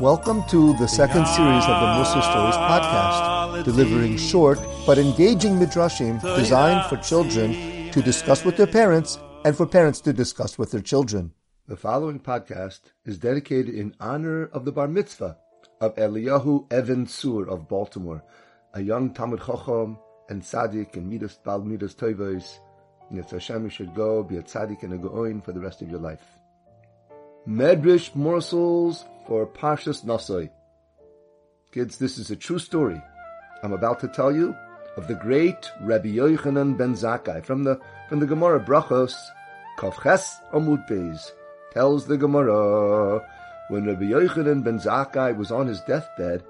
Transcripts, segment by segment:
Welcome to the second series of the Musar Stories podcast, delivering short but engaging midrashim designed for children to discuss with their parents and for parents to discuss with their children. The following podcast is dedicated in honor of the bar mitzvah of Eliyahu Evan Sur of Baltimore, a young Talmud Chacham and tzaddik and midas bal midas toivos. If Hashem you should go be a tzaddik and a goin for the rest of your life. Medrash morsels for Parshas Nosoi. Kids, this is a true story. I'm about to tell you of the great Rabbi Yochanan ben Zakkai from the from the Gemara Brachos Kovches Amud Beis tells the Gemara when Rabbi Yochanan ben Zakkai was on his deathbed,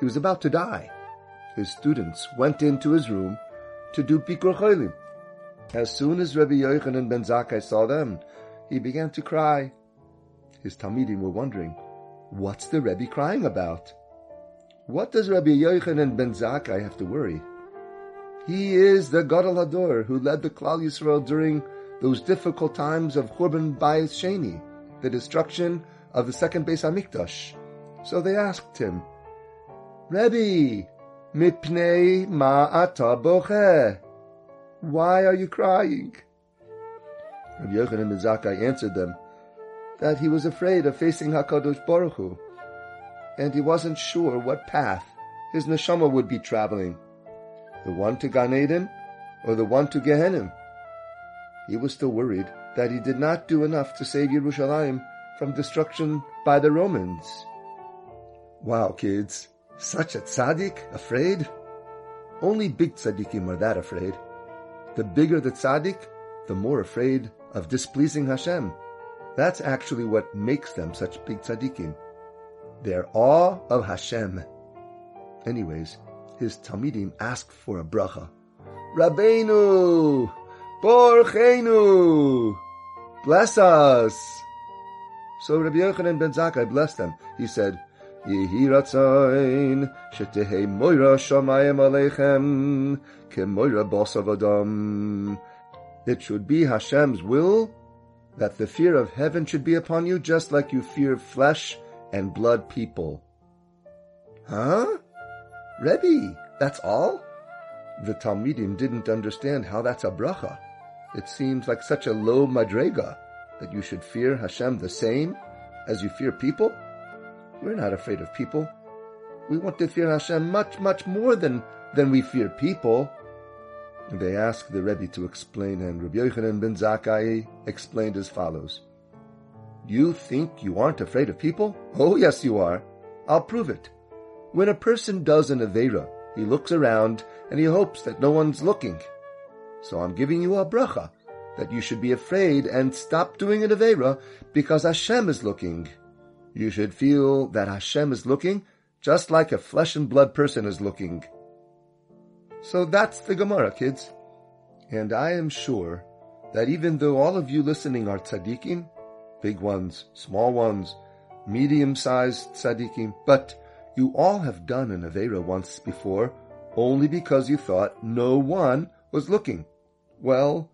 he was about to die. His students went into his room to do Bikur Cholim. As soon as Rabbi Yochanan ben Zakkai saw them, he began to cry. His Talmidim were wondering, what's the Rebbe crying about? What does Rabbi Yochanan ben Zakkai have to worry? He is the Gadol Hador who led the Klal Yisrael during those difficult times of Churban Bayis Sheni, the destruction of the second Beis Hamikdash. So they asked him, Rebbe, mipnei ma'ata boche? Why are you crying? Rabbi Yochanan ben Zakkai answered them, that he was afraid of facing Hakadosh Baruch Hu, and he wasn't sure what path his neshama would be traveling, the one to Gan Eden or the one to Gehenim. He was still worried that he did not do enough to save Yerushalayim from destruction by the Romans. Wow, kids, such a tzaddik afraid? Only big tzaddikim are that afraid. The bigger the tzaddik, the more afraid of displeasing Hashem. That's actually what makes them such big tzaddikim. Their awe of Hashem. Anyways, his Talmidim asked for a bracha. Rabbeinu! Borchenu! Bless us! So Rabbi Yochanan ben Zakkai blessed them. He said, Yehi ratzain, shetehei moira shamayim aleichem, ke moira bosavadam. It should be Hashem's will that the fear of heaven should be upon you just like you fear flesh and blood people. Huh? Rebbe, that's all? The Talmidim didn't understand how that's a bracha. It seems like such a low madrega that you should fear Hashem the same as you fear people. We're not afraid of people. We want to fear Hashem much, much more than, than we fear people. And they asked the Rebbe to explain, and Rabbi Yochanan ben Zakkai explained as follows. You think you aren't afraid of people? Oh, yes, you are. I'll prove it. When a person does an Avera, he looks around and he hopes that no one's looking. So I'm giving you a bracha that you should be afraid and stop doing an Avera because Hashem is looking. You should feel that Hashem is looking just like a flesh and blood person is looking. So that's the Gemara, kids. And I am sure that even though all of you listening are tzaddikim, big ones, small ones, medium-sized tzaddikim, but you all have done an Avera once before, only because you thought no one was looking. Well,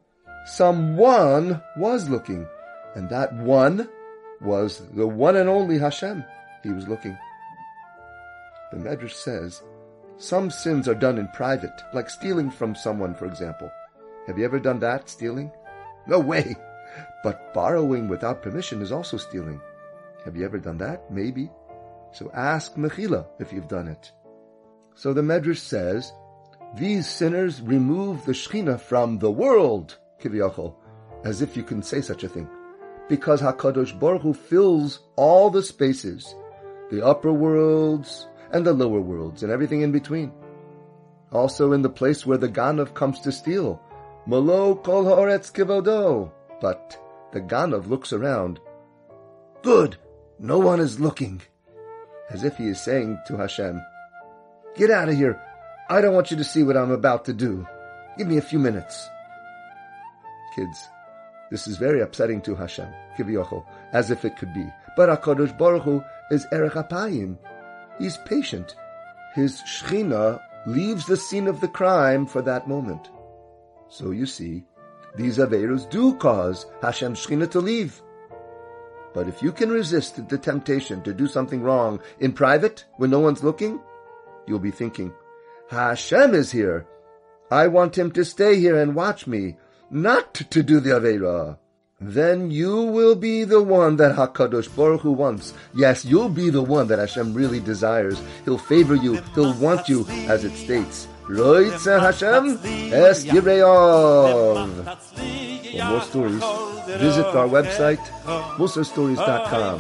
someone was looking, and that one was the one and only Hashem. He was looking. The Medrash says some sins are done in private, like stealing from someone, for example. Have you ever done that, stealing? No way! But borrowing without permission is also stealing. Have you ever done that? Maybe. So ask Mechila if you've done it. So the Medrash says, these sinners remove the Shechina from the world, Kiviyachol, as if you can say such a thing. Because HaKadosh Baruch Hu fills all the spaces, the upper worlds, and the lower worlds and everything in between. Also in the place where the Ganav comes to steal. Malo kol haaretz kivodo. But the Ganav looks around. Good, no one is looking. As if he is saying to Hashem, Get out of here. I don't want you to see what I'm about to do. Give me a few minutes. Kids, this is very upsetting to Hashem, Kivyocho, as if it could be. But HaKadosh Baruch Hu is Erech Apayim. He's patient. His Shechina leaves the scene of the crime for that moment. So you see, these Averos do cause Hashem's Shechina to leave. But if you can resist the temptation to do something wrong in private when no one's looking, you'll be thinking, Hashem is here. I want him to stay here and watch me, not to do the Aveira. Then you will be the one that HaKadosh Baruch Hu wants. Yes, you'll be the one that Hashem really desires. He'll favor you. He'll want you, as it states. Roitze Hashem es Yireov. For more stories, visit our website, musarstories.com.